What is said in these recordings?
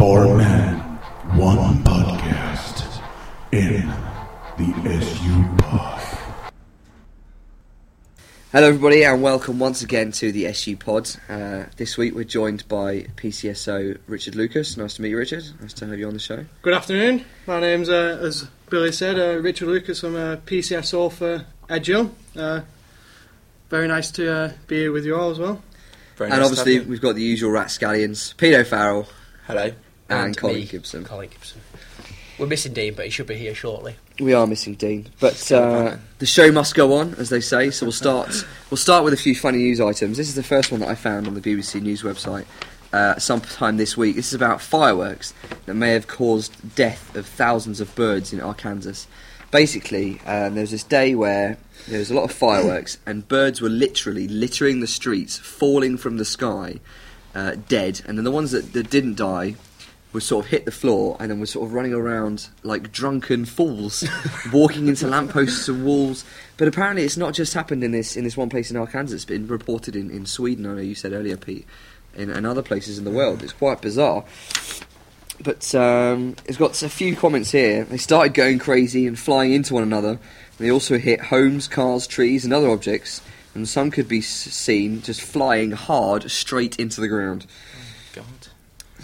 Four men, one podcast in the SU Pod. Hello, everybody, and welcome once again to the SU Pod. Uh, this week we're joined by PCSO Richard Lucas. Nice to meet you, Richard. Nice to have you on the show. Good afternoon. My name's, uh, as Billy said, uh, Richard Lucas. I'm a PCSO for Edgehill. Uh, very nice to uh, be here with you all as well. Very and nice obviously, we've got the usual rat scallions. Pedo Farrell hello. And, Colin me, Gibson. Colin Gibson. We're missing Dean, but he should be here shortly. We are missing Dean, but uh, the show must go on, as they say. So we'll start. we'll start with a few funny news items. This is the first one that I found on the BBC News website uh, sometime this week. This is about fireworks that may have caused death of thousands of birds in Arkansas. Basically, um, there was this day where there was a lot of fireworks, and birds were literally littering the streets, falling from the sky, uh, dead. And then the ones that, that didn't die would sort of hit the floor and then were sort of running around like drunken fools, walking into lampposts and walls. But apparently, it's not just happened in this in this one place in Arkansas. It's been reported in, in Sweden. I know you said earlier, Pete, in, and other places in the world. It's quite bizarre. But um, it's got a few comments here. They started going crazy and flying into one another. They also hit homes, cars, trees, and other objects. And some could be seen just flying hard straight into the ground. God.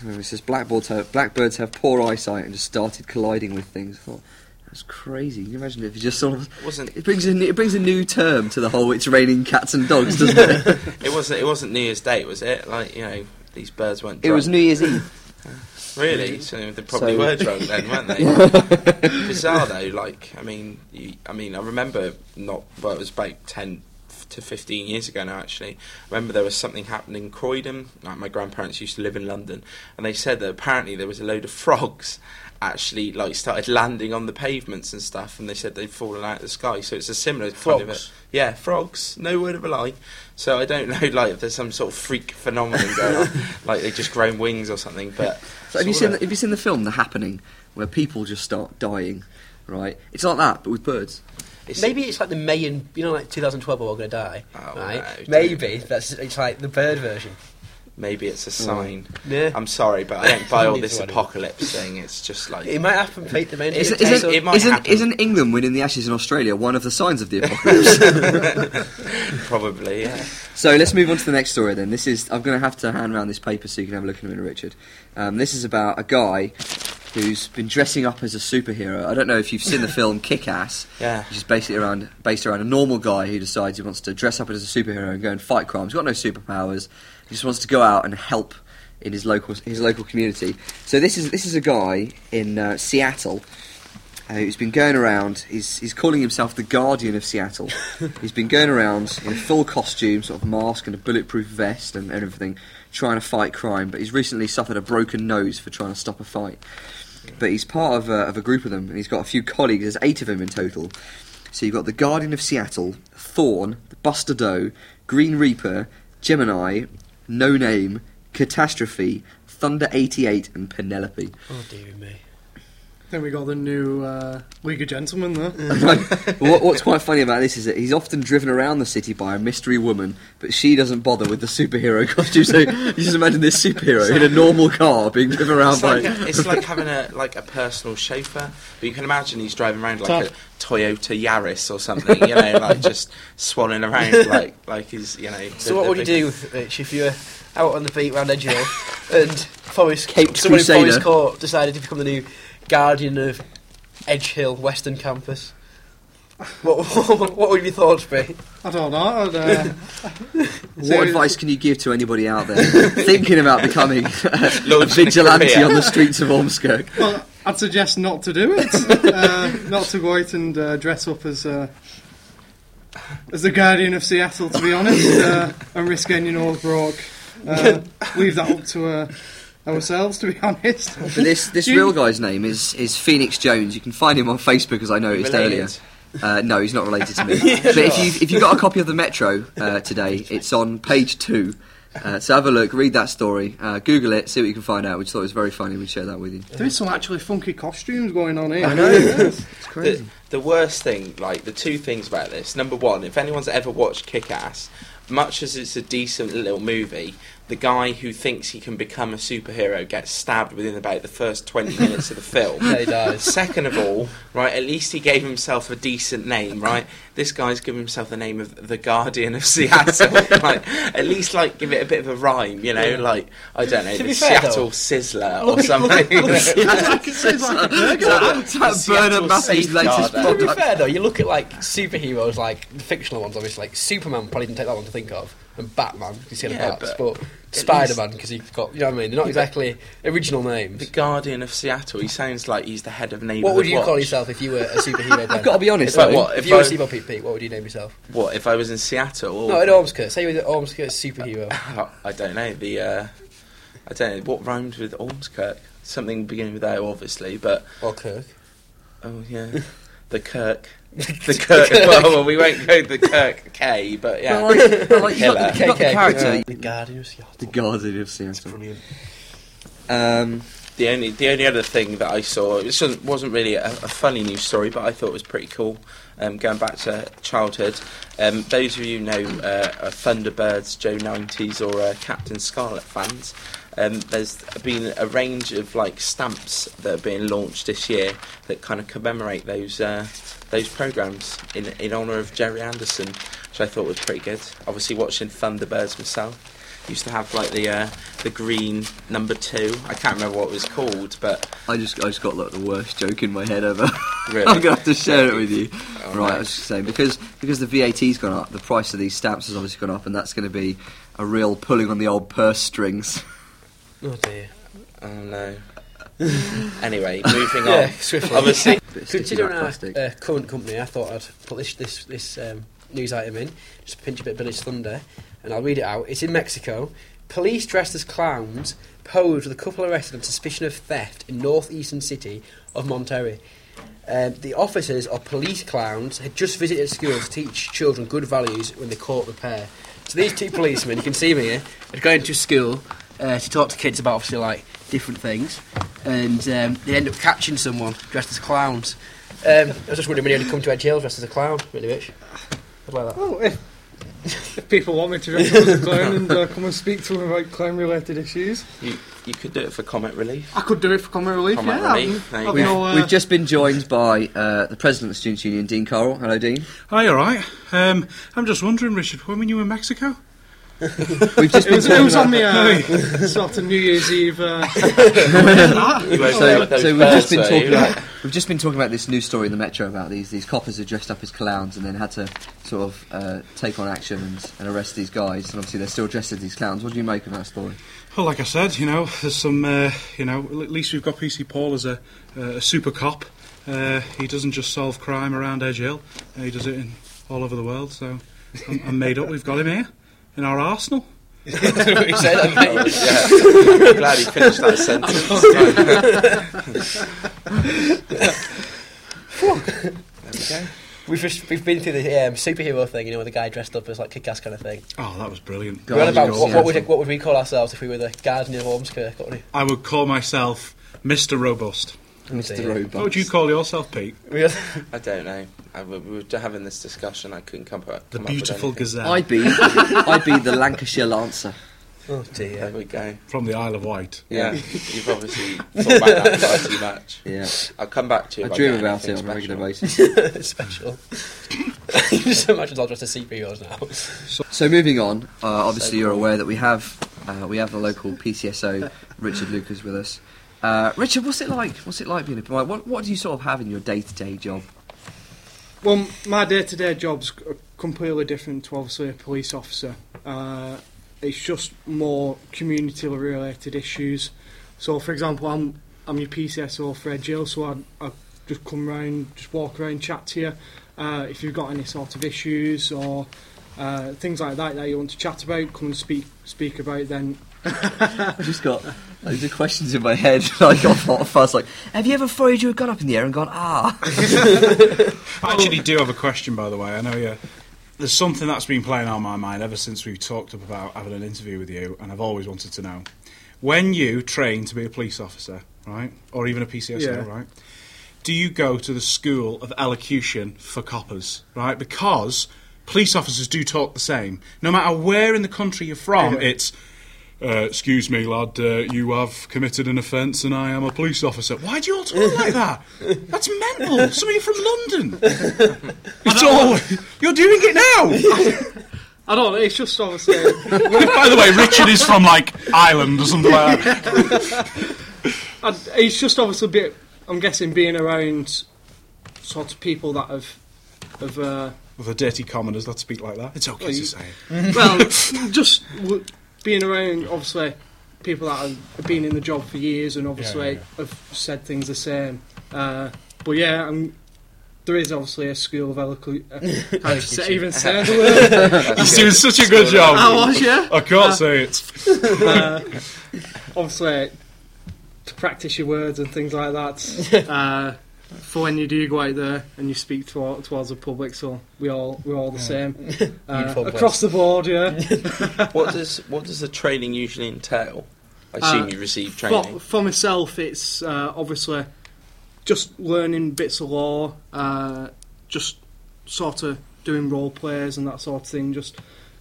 It says blackbirds have, blackbirds have poor eyesight and just started colliding with things. I thought that's crazy. Can you imagine if you just sort of Wasn't it brings a new- it brings a new term to the whole "it's raining cats and dogs," doesn't it? it wasn't it wasn't New Year's Day, was it? Like you know, these birds weren't. it was. New Year's Eve. really. So they probably So- were drunk then, weren't they? Bizarre though. Like I mean, you, I mean, I remember not. Well, it was about ten to 15 years ago now actually. I remember there was something happening in Croydon like my grandparents used to live in London and they said that apparently there was a load of frogs actually like started landing on the pavements and stuff and they said they'd fallen out of the sky. So it's a similar kind of a, yeah frogs. No word of a lie. So I don't know like if there's some sort of freak phenomenon going on like they just grown wings or something but So have you seen have you seen the film The Happening, where people just start dying? Right, it's like that, but with birds. It's- Maybe it's like the Mayan you know, like 2012, we're all going to die, Oh, right? no, Maybe that's it's like the bird version. maybe it's a sign Yeah, I'm sorry but I don't buy all this apocalypse thing it's just like it might happen. Pete, the main Isn't- isn't- it might isn't, happen. isn't England winning the Ashes in Australia one of the signs of the apocalypse? probably yeah So let's move on to the next story then. This is I'm going to have to hand around this paper so you can have a look at it, in Richard. Um, this is about a guy who's been dressing up as a superhero. I don't know if you've seen the film Kick-Ass, yeah which is basically around based around a normal guy who decides he wants to dress up as a superhero and go and fight crime. He's got no superpowers. He just wants to go out and help in his local his local community. So this is this is a guy in uh, Seattle. Uh, who's been going around? He's he's calling himself the Guardian of Seattle. he's been going around in a full costume, sort of mask and a bulletproof vest and, and everything, trying to fight crime. But he's recently suffered a broken nose for trying to stop a fight. But he's part of a, of a group of them, and he's got a few colleagues. There's eight of them in total. So you've got the Guardian of Seattle, Thorn, the Buster Doe, Green Reaper, Gemini, No Name, Catastrophe, Thunder 88, and Penelope. Oh dear me. Then we got the new uh, League of Gentlemen there. what, what's quite funny about this is that he's often driven around the city by a mystery woman, but she doesn't bother with the superhero costume. So you just imagine this superhero in a normal car being driven around It's by. like, it's like having a like a personal chauffeur, but you can imagine he's driving around like a Toyota Yaris or something, you know, like just swanning around like like he's you know. So the- what the would you do, Rich, if you were out on the beat round Edgehill and Forest Caped someone Crusader. Forest Court decided to become the new guardian of Edgehill Western Campus? What, what would your thoughts be? I don't know. I'd, uh, What advice can you give to anybody out there thinking about becoming a vigilante on the streets of Ormskirk? well, I'd suggest not to do it. uh, not to go out and uh, dress up as uh, as the Guardian of Seattle, to be honest, uh, and risk getting your nose broke. Uh, leave that up to uh, ourselves, to be honest. But this this real guy's name is is Phoenix Jones. You can find him on Facebook, as I noticed Related. earlier. Uh, no, he's not related to me. but if you if you got a copy of the Metro uh, today, it's on page two. Uh, so have a look, read that story, uh, Google it, see what you can find out. We just thought it was very funny. We'd share that with you. There's some actually funky costumes going on here. I know. Yes. It's crazy. The, the worst thing, like the two things about this. Number one, if anyone's ever watched Kick Ass, much as it's a decent little movie, the guy who thinks he can become a superhero gets stabbed within about the first 20 minutes of the film. Yeah, he dies. Second of all, right, at least he gave himself a decent name, right? This guy's given himself the name of the Guardian of Seattle. like, at least, like, give it a bit of a rhyme, you know? Like, I don't know, To the Seattle though- Sizzler oh, or something. Sounds like a burger. That Bernard latest. To be fair though, you look at like superheroes, like the fictional ones, obviously, like Superman probably didn't take that long to think of, and Batman because he's got Yeah, a bats, but Spider Man because he's got, you know what I mean? They're not exactly original names. The Guardian of Seattle. He sounds like he's the head of neighbourhood What would you watch. call yourself if you were a superhero? I've got to be honest, If I- what? if, if you were Steve Pete Pete, what would you name yourself? What if I was in Seattle? Or, No, in Ormskirk. Say you were an Ormskirk superhero. I don't know the. Uh, I don't know what rhymes with Ormskirk. Something beginning with O, obviously, but or Kirk. oh yeah, the Kirk, the Kirk. well, well, we won't go the Kirk K, but yeah. But like, but like, you got, the, you got the KK. character, The Guardian of Seattle. the Guardian of Seattle. Brilliant. Um, The only the only other thing that I saw this wasn't, wasn't really a, a funny news story, but I thought it was pretty cool. Um, going back to childhood, um, those of you who know uh, are Thunderbirds, Joe Nineties, or uh, Captain Scarlet fans. Um, there's been a range of like stamps that are being launched this year that kind of commemorate those uh, those programs in in honour of Gerry Anderson, which I thought was pretty good. Obviously, watching Thunderbirds myself. Used to have like the uh, the green number two. I can't remember what it was called, but I just I just got like the worst joke in my head ever. Really? I'm gonna have to share it with you. Oh, right, I was just saying because because the VAT's gone up, the price of these stamps has obviously gone up, and that's going to be a real pulling on the old purse strings. Oh dear. oh no. anyway, moving on. Yeah, swiftly. Obviously, Bit of sticky Considering back our plastic. uh, current company, I thought I'd put this this this um, news item in, just to pinch a bit of Village Thunder, and I'll read it out. It's in Mexico. Police dressed as clowns posed with a couple arrested on suspicion of theft in northeastern city of Monterrey. Um, the officers or police clowns had just visited school to teach children good values when they caught the pair. So these two policemen, you can see them here, had gone into school uh, to talk to kids about obviously like different things, and um, they end up catching someone dressed as clowns. Um, I was just wondering when he'd come to Edge Hill dressed as a clown, really rich. I'd like that. Oh, if, if people want me to dress up as a clown and uh, come and speak to them about clown-related issues, you, you could do it for comic relief. I could do it for comic relief. Comic yeah, relief, there I've, you I've no, uh, We've just been joined by uh, the president of the Students' Union, Dean Coral. Hello, Dean. Hi, all right. Um, I'm just wondering, Richard, when were you in Mexico? We've just It been was, it talking was on about, the uh, sort of New Year's Eve. Uh, so, so we've just been birds, were you? talking about we've just been talking about this news story in the Metro about these these coppers who dressed up as clowns and then had to sort of uh, take on action and, and arrest these guys. And obviously they're still dressed as these clowns. What do you make of that story? Well, like I said, you know, there's some, uh, you know, at least we've got PC Paul as a, uh, a super cop. Uh, he doesn't just solve crime around Edge Hill, uh, he does it in all over the world. So I'm, I'm made up. We've got him here in our arsenal. he said, Oh, okay. yeah. I'm glad he finished that sentence. there we go. We've just we've been through the um, superhero thing, you know, with the guy dressed up as like kick-ass kind of thing. Oh, that was brilliant. Go We're on on, about what, what would what would we call ourselves if we were the Guardian of Ormskirk? What would I would call myself Mr. Robust. Mr. dear. Robot. What would you call yourself, Pete? we? we I don't know. I, we we were having this discussion. I couldn't come up. The come up with beautiful anything. gazelle I'd be I'd be the Lancashire Lancer. oh There dear. we go. from the Isle of Wight. Yeah, you've obviously thought about that far too much. Yeah, I'll come back to you. I dream about it anything on a regular special. basis. Special. you just imagine all dressed as superheroes now. So moving on, uh, obviously you're aware that we have uh, we have the local PCSO Richard Lucas with us. Uh, Richard, what's it like? What's it like being a like, what? What do you sort of have in your day-to-day job? well, my day-to-day job's c- completely different to obviously a police officer. Uh, it's just more community-related issues. So, for example, I'm I'm your PCSO for Edge Hill, so I I just come round, just walk around, chat to you. Uh, if you've got any sort of issues or uh, things like that that you want to chat about, come and speak speak about. Then just got loads of questions in my head. I got hot and fast. Like, have you ever fired your gun up in the air and gone ah? I actually do have a question, by the way. I know you. There's something that's been playing on my mind ever since we've talked up about having an interview with you, and I've always wanted to know. When you train to be a police officer, right, or even a PCSO, Yeah. right, do you go to the school of elocution for coppers, right? Because police officers do talk the same. No matter where in the country you're from, Yeah. it's uh, "Excuse me, lad, uh, you have committed an offence, and I am a police officer." Why do you all talk like that? That's mental. Some of you from London. It's all you're doing it now. I don't know, it's just obviously. By the way, Richard is from like Ireland or something like that. I, it's just obviously a bit. I'm guessing being around sort of people that have. have uh, The dirty commoners that speak like that. It's okay Well, to you- say. well, just w- being around, obviously, people that have been in the job for years and obviously yeah, have said things the same. Uh, but yeah, i there is obviously a school of eloquence. Uh, how to say, even say the word. He's doing such a good job. I was, yeah. I can't say it. Uh, obviously, to practice your words and things like that. For when you do go out there and you speak to, towards the public, so we all we're all the same uh, across the board. Yeah. What does what does the training usually entail? I assume Uh, you receive For, training. for myself, it's uh, obviously just learning bits of law, uh, just sort of doing role plays and that sort of thing. Just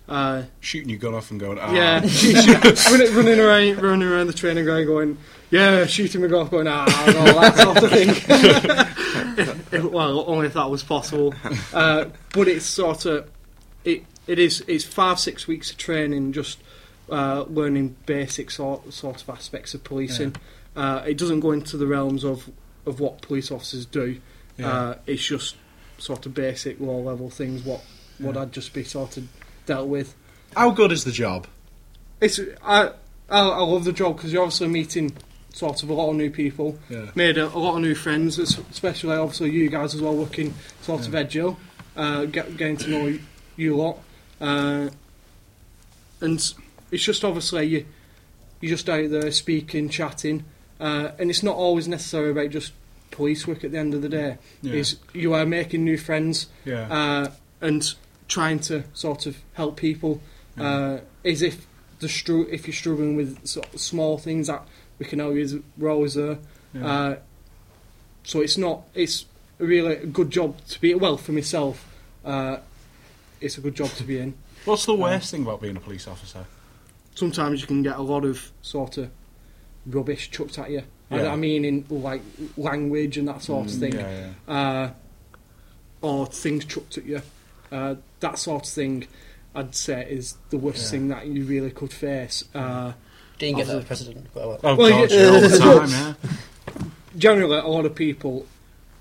uh, Shooting your gun off and going, ah. yeah, running, running around, running around the training ground, going yeah, shooting my golf, going ah, and all that sort of thing. If- if- well, only if that was possible. Uh, but it's sort of it. It is. It's five six weeks of training, just uh, learning basic sort sort of aspects of policing. Uh, it doesn't go into the realms of of what police officers do. Yeah. Uh, it's just sort of basic low level things. What what Yeah. I'd just be sort of dealt with. How good is the job? It's I I, I love the job because you're obviously meeting sort of a lot of new people. Yeah. Made a, a lot of new friends, especially obviously you guys as well working sort of Yeah. Edge Hill, uh, get, getting to know you lot, uh, and it's just obviously you you're just out there speaking, chatting, uh, and it's not always necessary about just police work. At the end of the day, Yeah. is you are making new friends Yeah. uh, and trying to sort of help people. Uh, as if the stru- if you're struggling with sort of small things that we can always we're always there. Yeah. Uh, so it's not it's a really a good job to be well for myself. Uh, it's a good job to be in. What's the worst thing about being a police officer? Sometimes you can get a lot of sort of rubbish chucked at you. I- Yeah. I, mean, in like language and that sort of Mm, thing. Yeah, yeah. uh, or things chucked at you. That sort of thing, I'd say, is the worst Yeah. thing that you really could face. Uh, Dean get that Obviously- as president. Well, Oh, Well, God, yeah. yeah, all the time, yeah. generally, a lot of people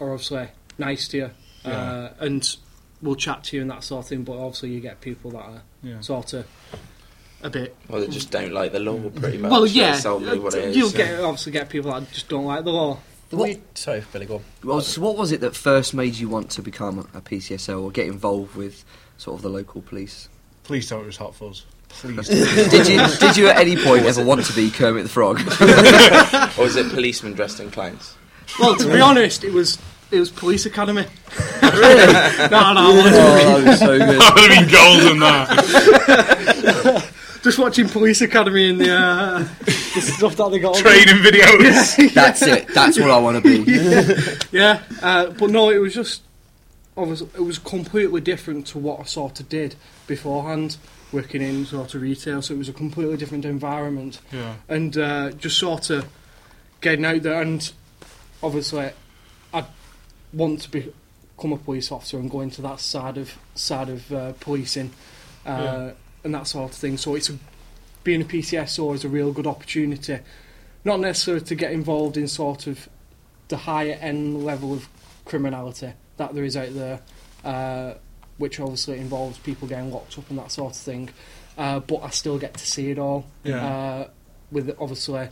are obviously nice to you uh, Yeah. and will chat to you and that sort of thing, but obviously, you get people that are yeah. sort of a bit. Well, they just don't like the law, pretty much. well, yeah, That's solely what it is. you'll get obviously get people that just don't like the law. the way, sorry, Billy, go on. Well, so what was it that first made you want to become a PCSO or get involved with sort of the local police? Please tell it was Hot Fuzz. Please. did you did you at any point ever want to be Kermit the Frog? Or is it policemen dressed in clowns? Well, to be honest, it was it was police academy. really? no, no, I to Oh, that was so good. that would have been golden, that. just watching Police Academy and the, uh, the stuff that they got. on Training videos. That's it. That's what I want to be. Yeah, uh, but no, it was just, obviously, it was completely different to what I sort of did beforehand, working in sort of retail. So it was a completely different environment, Yeah. and uh, just sort of getting out there. And obviously, I want to be, become a police officer and go into that side of side of uh, policing, uh, Yeah. and that sort of thing. So it's a, being a PCSO is a real good opportunity, not necessarily to get involved in sort of the higher end level of criminality that there is out there, uh, which obviously involves people getting locked up and that sort of thing. Uh, but I still get to see it all. Yeah. Uh, with obviously,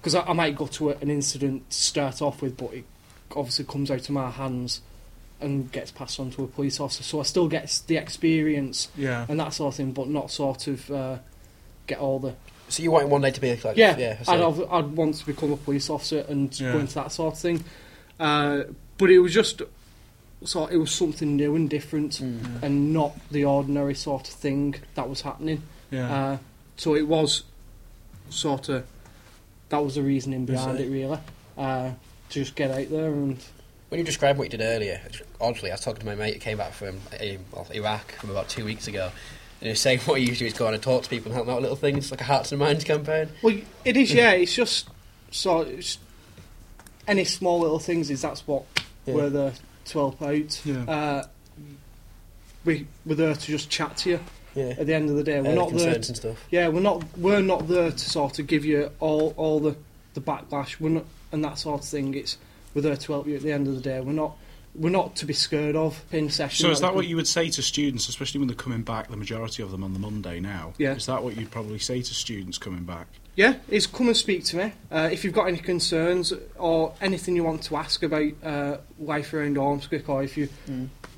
because I, I might go to a, an incident to start off with, but it obviously comes out of my hands and gets passed on to a police officer. So I still get the experience Yeah. and that sort of thing, but not sort of uh, get all the So you want one day to be like, yeah, yeah, I'd, have, I'd want to become a police officer and Yeah. go into that sort of thing. Uh, but it was just so it was something new and different, Mm. and not the ordinary sort of thing that was happening. Yeah. Uh, so it was sort of that was the reasoning behind it? it, really. Uh, to just get out there and When you described what you did earlier, oddly, I was talking to my mate who came back from um, well, Iraq from about two weeks ago, And he's saying what he usually do is go on and talk to people and help them out with little things, like a Hearts and Minds campaign. Well, it is. Yeah, it's just so it's, any small little things is that's what Yeah. we're there to help out. Yeah. Uh, we we're there to just chat to you. Yeah. At the end of the day, we're Uh, not there. concerns and stuff. Yeah, we're not we're not there to sort of give you all all the the backlash. We're not and that sort of thing. It's we're there to help you at the end of the day. We're not we're not to be scared of in session. So is that we what you would say to students, especially when they're coming back, the majority of them on the Monday now? Yeah. Is that what you'd probably say to students coming back? Yeah, is come and speak to me. Uh, if you've got any concerns or anything you want to ask about uh, life around Ormskirk, or if you,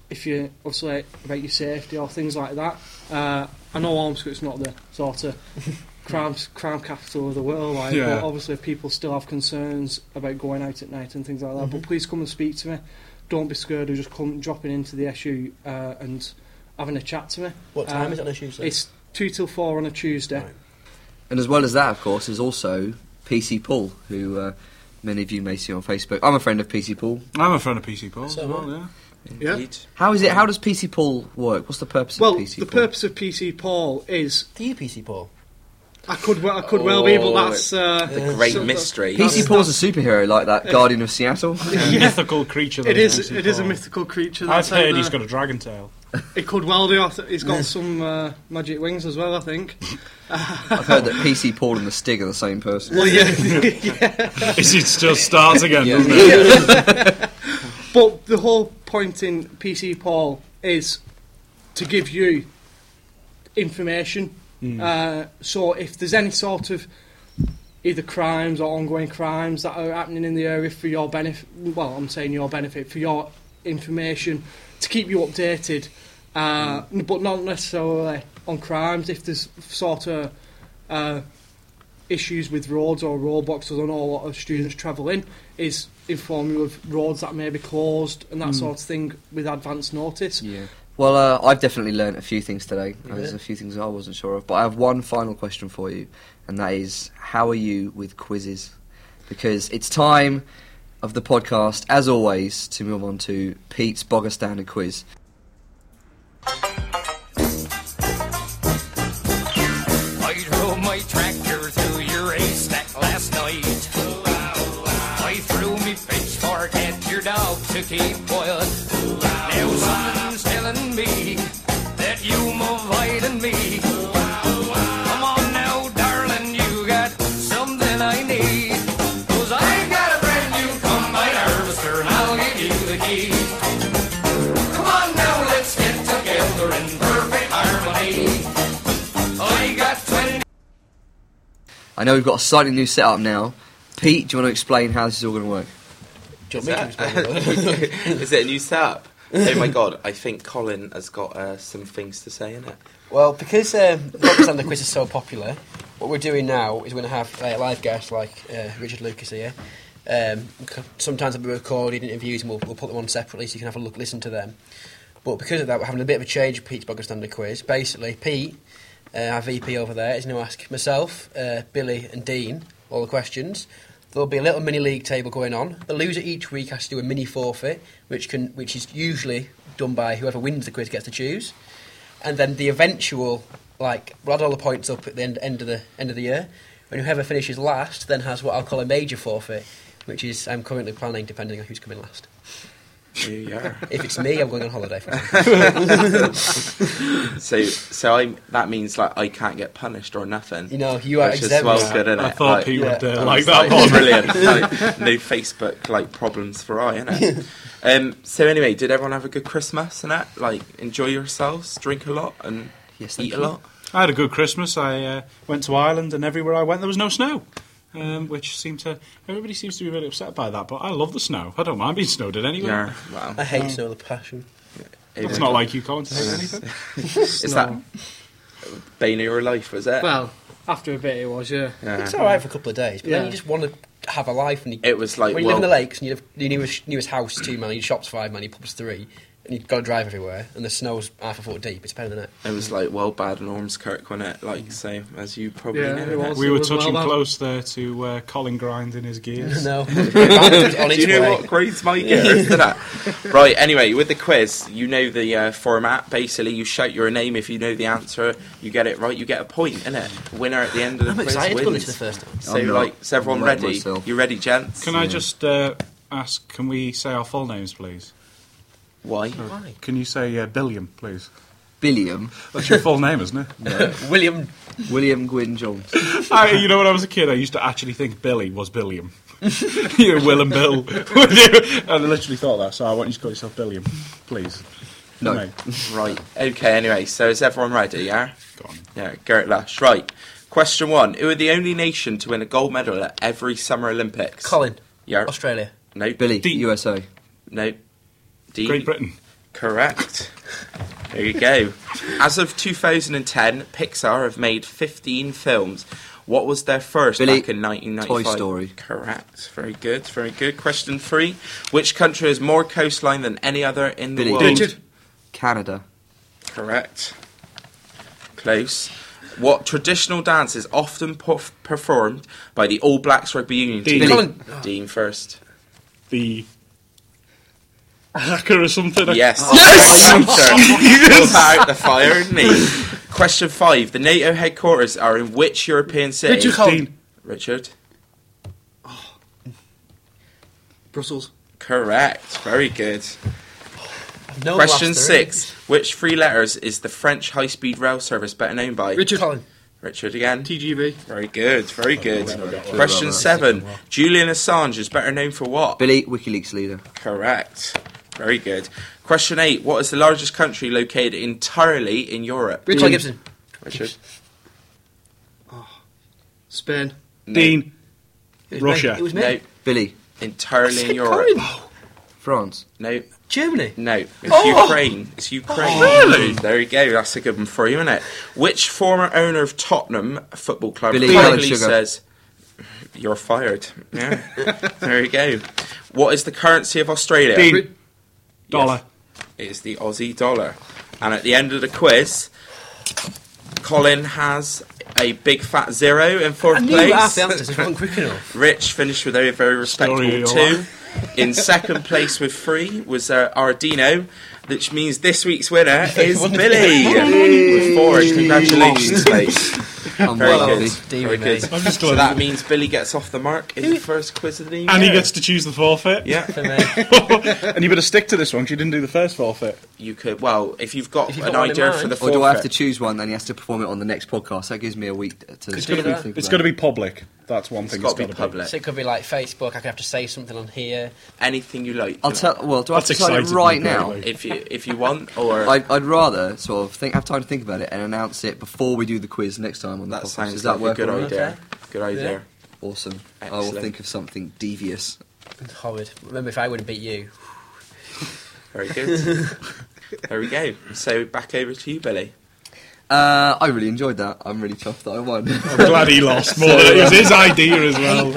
if you obviously about your safety or things like that. Uh, I know Ormskirk's not the sort of crime crime capital of the world, like, Yeah. but obviously people still have concerns about going out at night and things like that. But please come and speak to me. Don't be scared of just come dropping into the SU uh, and having a chat to me. What time Uh, is it on a Tuesday? It's two till four on a Tuesday. Right. And as well as that, of course, is also PC Paul, who uh, many of you may see on Facebook. I'm a friend of PC Paul. I'm a friend of PC Paul So as well, I. yeah. Yeah. Indeed. How is it? How does PC Paul work? What's the purpose Well, of PC Paul? the Paul? purpose of PC Paul is Do you PC Paul? I could well, I could well be, but Oh, that's uh, The great so- mystery. PC Paul's a superhero like that Guardian of Seattle. A mythical creature. It is, it is a mythical creature. I've heard he's there. got a dragon tail. It could well do. I th- He's got some uh, magic wings as well. I think. I've heard that PC Paul and the Stig are the same person. Well, yeah, yeah. it just starts again, Yeah. doesn't it? But the whole point in PC Paul is to give you information. Uh, so if there's any sort of either crimes or ongoing crimes that are happening in the area for your benefit, well, I'm saying your benefit for your information to keep you updated, uh, but not necessarily on crimes. If there's sort of uh, issues with roads or roadblocks, I don't know a lot of students travel in, is inform you of roads that may be closed and that sort of thing with advance notice. Yeah. Well, uh, I've definitely learnt a few things today. and There's a few things I wasn't sure of, but I have one final question for you, and that is, how are you with quizzes? Because it's time of the podcast, as always, to move on to Pete's Bogger Standard Quiz. I drove my tractor through your haystack last night. I threw me pitchfork at your dog to keep quiet. Now something's telling me that you avoiding me. I know we've got a slightly new setup now. Pete, do you want to explain how this is all going to work? Do you want me to explain it? Is it a new setup? oh my god, I think Colin has got uh, some things to say in it. Well, because um, Rock the Quiz is so popular, what we're doing now is we're going to have uh, live guests like uh, Richard Lucas here. Um, sometimes they'll be recorded interviews and we'll, we'll put them on separately so you can have a look, listen to them. But because of that, we're having a bit of a change with Pete's Bogger Standard Quiz. Basically, Pete, uh, our VP over there, is going to ask myself, uh, Billy, and Dean all the questions. There'll be a little mini league table going on. The loser each week has to do a mini forfeit, which can which is usually done by whoever wins the quiz gets to choose and then the eventual like we'll add all the points up at the end, end of the end of the year and whoever finishes last then has what I'll call a major forfeit which is I'm currently planning depending on who's coming last Yeah. if it's me I'm going on holiday for example. so, so I that means like I can't get punished or nothing. you know you are Which is exempt well good, innit? I thought Like, Pete would yeah. uh, like that like, one. Brilliant. Like, no Facebook like problems for I, innit? um, so anyway, did everyone have a good Christmas and that? Like enjoy yourselves, drink a lot, and Yes, thank eat a lot. I had a good Christmas. I uh, went to Ireland, and everywhere I went, there was no snow. Um, which seemed to everybody seems to be really upset by that, but I love the snow. I don't mind being snowed in anyway. Yeah. Wow. I hate snow the passion It's not like you, can't hate anything. Is that bane of your life? Was it? Well, after a bit, it was yeah. yeah. it's alright for a couple of days but then you just want to have a life and you, It was like when you well, live in the lakes and you live your newest, newest house two man your shop's five man your pub's three and you've got to drive everywhere, and the snow's half a foot deep. It's better than it. It was like well bad in Ormskirk, wasn't it? Like so, as you probably Yeah, know. it was. We were was well touching done. close there to uh, Colin grinding his gears. no, on Do you know way. what grades my gears to that? Right. Anyway, with the quiz, you know the uh, format. Basically, you shout your name if you know the answer. You get it right, you get a point, innit? Winner at the end of the I'm quiz excited to go wins. this for the first time. So, I'm not. like, is everyone I'm ready? myself. You ready, gents? Can I just uh, ask, can we say our full names, please? Why? Why? Can you say uh, Billiam, please? Billiam, That's your full name, isn't it? William. William Gwyn Jones. I, you know, when I was a kid, I used to actually think Billy was Billiam. you know, Will and Bill. and I literally thought that, so I want you to call yourself Billiam, please. No. Mate, Right. Okay. Anyway, so is everyone ready? Yeah. Go on. Yeah. Garrett Lush. Right. Question one: Who are the only nation to win a gold medal at every Summer Olympics? Colin. Yeah. Australia. No. Billy, Dean. USA. No. D. Great Britain. Correct. There you go. As of 2010, Pixar have made 15 films. What was their first Billy, back in 1995? Toy Story. Correct. Very good. Very good. Question three: Which country has more coastline than any other in the Billy. world? Richard. Canada. Correct. Close. What traditional dance is often perf- performed by the All Blacks rugby union Dean. team? Colin. Dean first. The haka or something. Yes. Oh, yes! Pull out the fire, isn't he? Question five. The NATO headquarters are in which European city? Richard Colin. Dean. Richard. Oh. Brussels. Correct. Very good. No Question last three. six. Which three letters is the French high-speed rail service better known by? Richard. Colin. Richard again. TGV. Very good. Very good. Question seven. Julian Assange is better known for what? Billy, WikiLeaks leader. Correct. Very good. Question eight. What is the largest country located entirely in Europe? Richard Dean. Gibson. Richard. Ah. Spain. No. Dean. It was Russia. Me. It was me. No. Billy, Entirely in Europe. Colin. France. No. Germany. No. It's Oh. Ukraine. It's Ukraine. Oh, really? There you go. That's a good one for you, isn't it? Which former owner of Tottenham Football Club Billy proudly says, "You're fired"? Yeah. there you go. What is the currency of Australia? Dean. Ri- Dollar. It is the Aussie dollar. And at the end of the quiz, Colin has a big fat zero in fourth I knew place. half the answers. It wasn't quick enough. Rich finished with a very respectable Story two. In second place with three was uh, Ardino, which means this week's winner is Billy with four. Congratulations, mate. I'm Very well good. Billy. Very with good. I'm just So glad. that means Billy gets off the mark in the first quiz of the year. and he gets to choose the forfeit. Yeah, For me. and you better stick to this one 'cause you didn't do the first forfeit. you could. Well, if you've got If you've an got one in idea mind. for the forfeit. Or forfeit, do I have to choose one and he has to perform it on the next podcast? That gives me a week to Could to do that. think It's about got to it. be public. That's one it's thing. got to be gotta public. So it could be like Facebook. I could have to say something on here. Anything you like. I'll tell. Well, do I have to That's decide it exciting, right now? late. if you if you want, or I'd, I'd rather sort of think, have time to think about it and announce it before we do the quiz next time on the that podcast. sounds Does like that work? a good all right? idea. Good idea. Awesome. I will think of something devious. Howard. Remember, if I wouldn't beat you. Very good. there we go. So back over to you, Billy. Uh, I really enjoyed that. I'm really chuffed that I won. I'm glad he lost more. than it was his idea as well.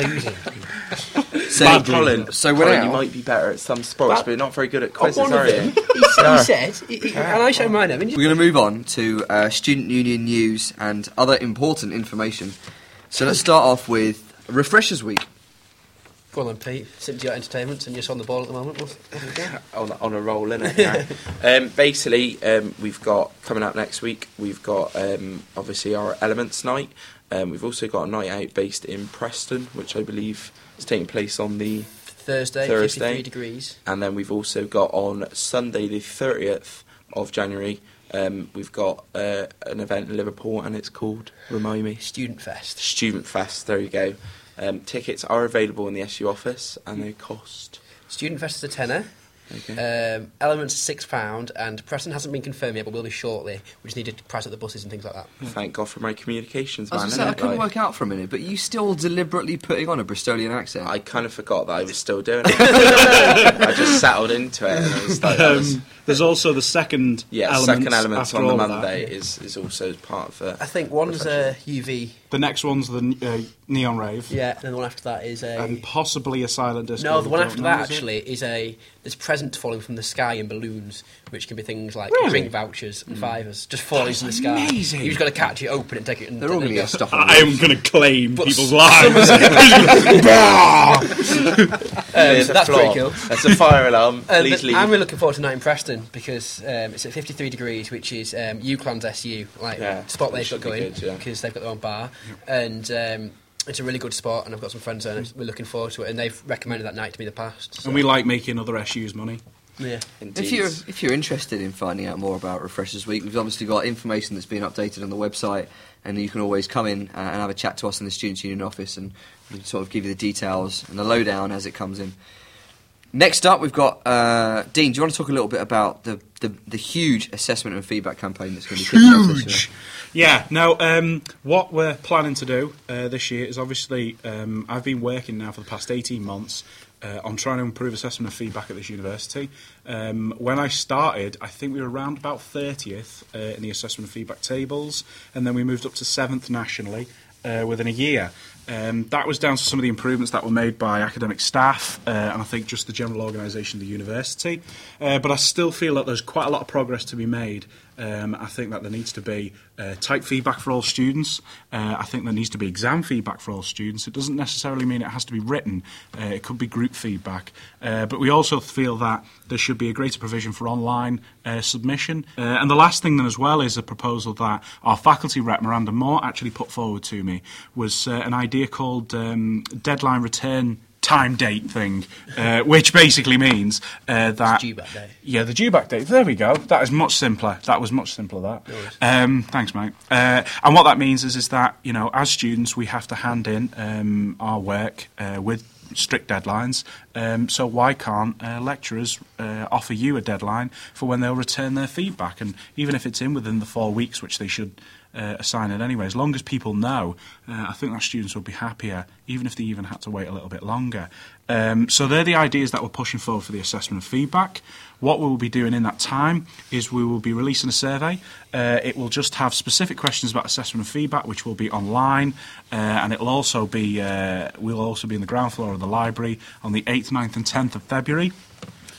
Hate losing. so, Bad Colin. So we're Colin, now. you might be better at some sports, That- but you're not very good at quizzes, one are you? He, said- he said, he, he, and I showed mine. I We're going to move on to uh, student union news and other important information. So let's start off with Refreshers Week. Go on then, Pete. Since you're entertainment and you're just on the ball at the moment. What's, what have we got? on, on a roll, innit? Yeah. um, basically, um, we've got coming up next week. We've got um, obviously our Elements Night. Um, we've also got a night out based in Preston, which I believe is taking place on the. Thursday, Thursday. 53 degrees. And then we've also got on Sunday, the thirtieth of January. Um, we've got uh, an event in Liverpool, and it's called Remind Me Student Fest. Student Fest. There you go. Um, tickets are available in the SU office, and they cost. Student Fest is a tenner. Okay. Um, Elements is six pound, and Preston hasn't been confirmed yet, but will be shortly. We just need to price up the buses and things like that. Thank God for my communications I, man. was say, I couldn't Like- work out for a minute, but you still deliberately putting on a Bristolian accent. I kind of forgot that I was still doing it. I just settled into it. And I was like, that was- Um, there's also the second yeah, elements second elements after on the all of that. Monday is, is also part of the. I think one's a UV. The next one's the uh, Neon Rave, Yeah, and then the one after that is a. and possibly a Silent Disco. no, the one after know, that is it? actually is a there's presents falling from the sky in balloons, which can be things like Really? drink vouchers and fivers just falling from the sky. amazing. You've just got to catch it, open it, and take it. And They're all there going to get go. stuff I am going to claim people's lives. Bah! There's so that's floor. pretty cool. That's a fire alarm. Uh, Please but leave. I'm really looking forward to night in Preston because um, it's at 53 degrees, which is um, UCLan's SU, like Yeah, spot they've got going good, yeah. because they've got their own bar, and um, it's a really good spot. And I've got some friends there, and we're looking forward to it. And they've recommended that night to be the past. So, and we like making other SUs money. Yeah, Indeed. If you're if you're interested in finding out more about Refreshers Week, we've obviously got information that's been updated on the website, and you can always come in uh, and have a chat to us in the Students' Union office, and we can sort of give you the details and the lowdown as it comes in. Next up, we've got uh, Dean. Do you want to talk a little bit about the, the, the huge assessment and feedback campaign that's going to be kicked off this year? Huge. Yeah. Now, um, what we're planning to do uh, this year is obviously um, I've been working now for the past eighteen months. Uh, on trying to improve assessment and feedback at this university. Um, when I started, I think we were around about 30th uh, in the assessment and feedback tables, and then we moved up to 7th nationally uh, within a year. Um, that was down to some of the improvements that were made by academic staff uh, and I think just the general organisation of the university. Uh, but I still feel that there's quite a lot of progress to be made. Um, I think that there needs to be uh, type feedback for all students. Uh, I think there needs to be exam feedback for all students. It doesn't necessarily mean it has to be written. Uh, it could be group feedback. Uh, but we also feel that there should be a greater provision for online submission. And the last thing then as well is a proposal that our faculty rep Miranda Moore actually put forward to me was an idea called um, deadline return time date thing, uh, which basically means uh, that due back date. yeah, the due back date. There we go. That is much simpler. That was much simpler. That. Um, thanks, mate. Uh, and what that means is, is that you know, as students, we have to hand in um, our work uh, with strict deadlines. Um, so why can't uh, lecturers uh, offer you a deadline for when they'll return their feedback? And even if it's in within the four weeks, which they should uh, assign it anyway, as long as people know, uh, I think that students will be happier, even if they even had to wait a little bit longer. Um, so they're the ideas that we're pushing forward for the assessment and feedback. What we will be doing in that time is we will be releasing a survey. Uh, it will just have specific questions about assessment and feedback, which will be online, uh, and it will also be uh, we'll also be in the ground floor of the library on the 8th, 9th, and 10th of February.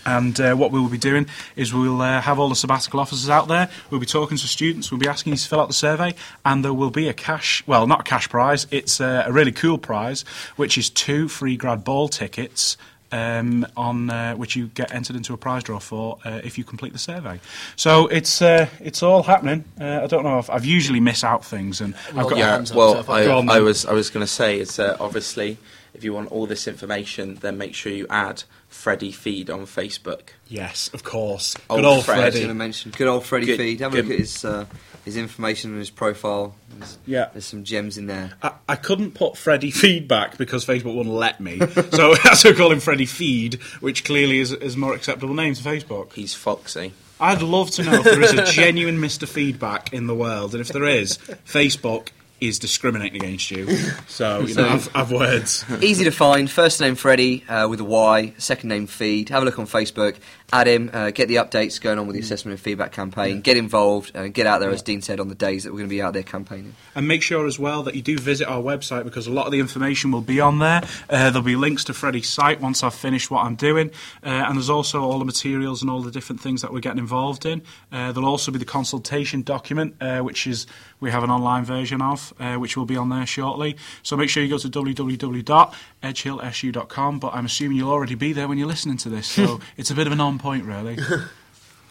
And uh, what we will be doing is we'll uh, have all the sabbatical officers out there. We'll be talking to students. We'll be asking you to fill out the survey, and there will be a cash, well, not a cash prize. It's uh, a really cool prize, which is two free grad ball tickets. Um, on uh, which you get entered into a prize draw for uh, if you complete the survey. So it's uh, it's all happening. Uh, I don't know if I've usually miss out things, and I've got yeah, well, I, I- Go on, I then. was I was going to say it's uh, obviously if you want all this information, then make sure you add Freddie Feed on Facebook. yes, of course, Old good old Fred. I was Freddie. going to mention good old Freddie Good- Feed. Have a look at his uh, his information and his profile. There's, Yeah. there's some gems in there. I, I couldn't put Freddie feedback because Facebook wouldn't let me. so I had to call him Freddie Feed, which clearly is, is a more acceptable name to Facebook. He's foxy. I'd love to know if there is a genuine Mr. Feedback in the world, and if there is, Facebook is discriminating against you. So, you know, I've, I've words. Easy to find. First name Freddie uh, with a Y. Second name Feed. Have a look on Facebook. Add him. Uh, get the updates going on with the assessment and feedback campaign. Get involved and get out there, as Dean said, on the days that we're going to be out there campaigning. And make sure as well that you do visit our website because a lot of the information will be on there. Uh, there'll be links to Freddie's site once I've finished what I'm doing. Uh, and there's also all the materials and all the different things that we're getting involved in. Uh, there'll also be the consultation document, uh, which is we have an online version of, uh, which will be on there shortly. So make sure you go to www.edgehillsu.com. But I'm assuming you'll already be there when you're listening to this. So it's a bit of an on point, really.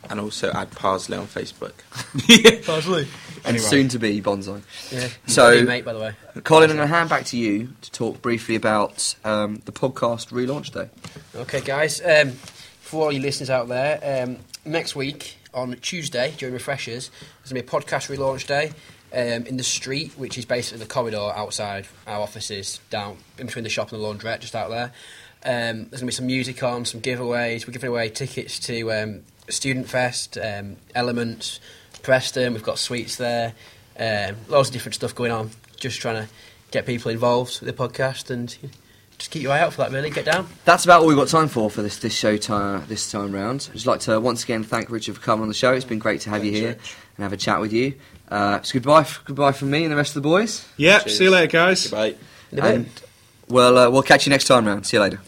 And also add Parsley on Facebook. Parsley. And Anyway. soon to be Bonsai. Yeah. So- Good mate, by the way. Colin, I'm going to hand back to you to talk briefly about um, the podcast relaunch day. Okay, guys. Um, for all you listeners out there, um, next week on Tuesday during refreshers, there's gonna be a podcast relaunch day um, in the street, which is basically the corridor outside our offices, down in between the shop and the laundrette, just out there. Um, there's gonna be some music on, some giveaways. We're giving away tickets to um, Student Fest, um, Elements, Preston. We've got sweets there. Um, loads of different stuff going on. Just trying to get people involved with the podcast and just keep your eye out for that. Really, get down. That's about all we've got time for for this this show time this time round. I'd just like to once again thank Richard for coming on the show. It's been great to have you here Rich. and have a chat with you. Uh, so goodbye, f- goodbye from me and the rest of the boys. Yep, Cheers. see you later, guys. Goodbye. In a bit. And well, uh, we'll catch you next time round. See you later.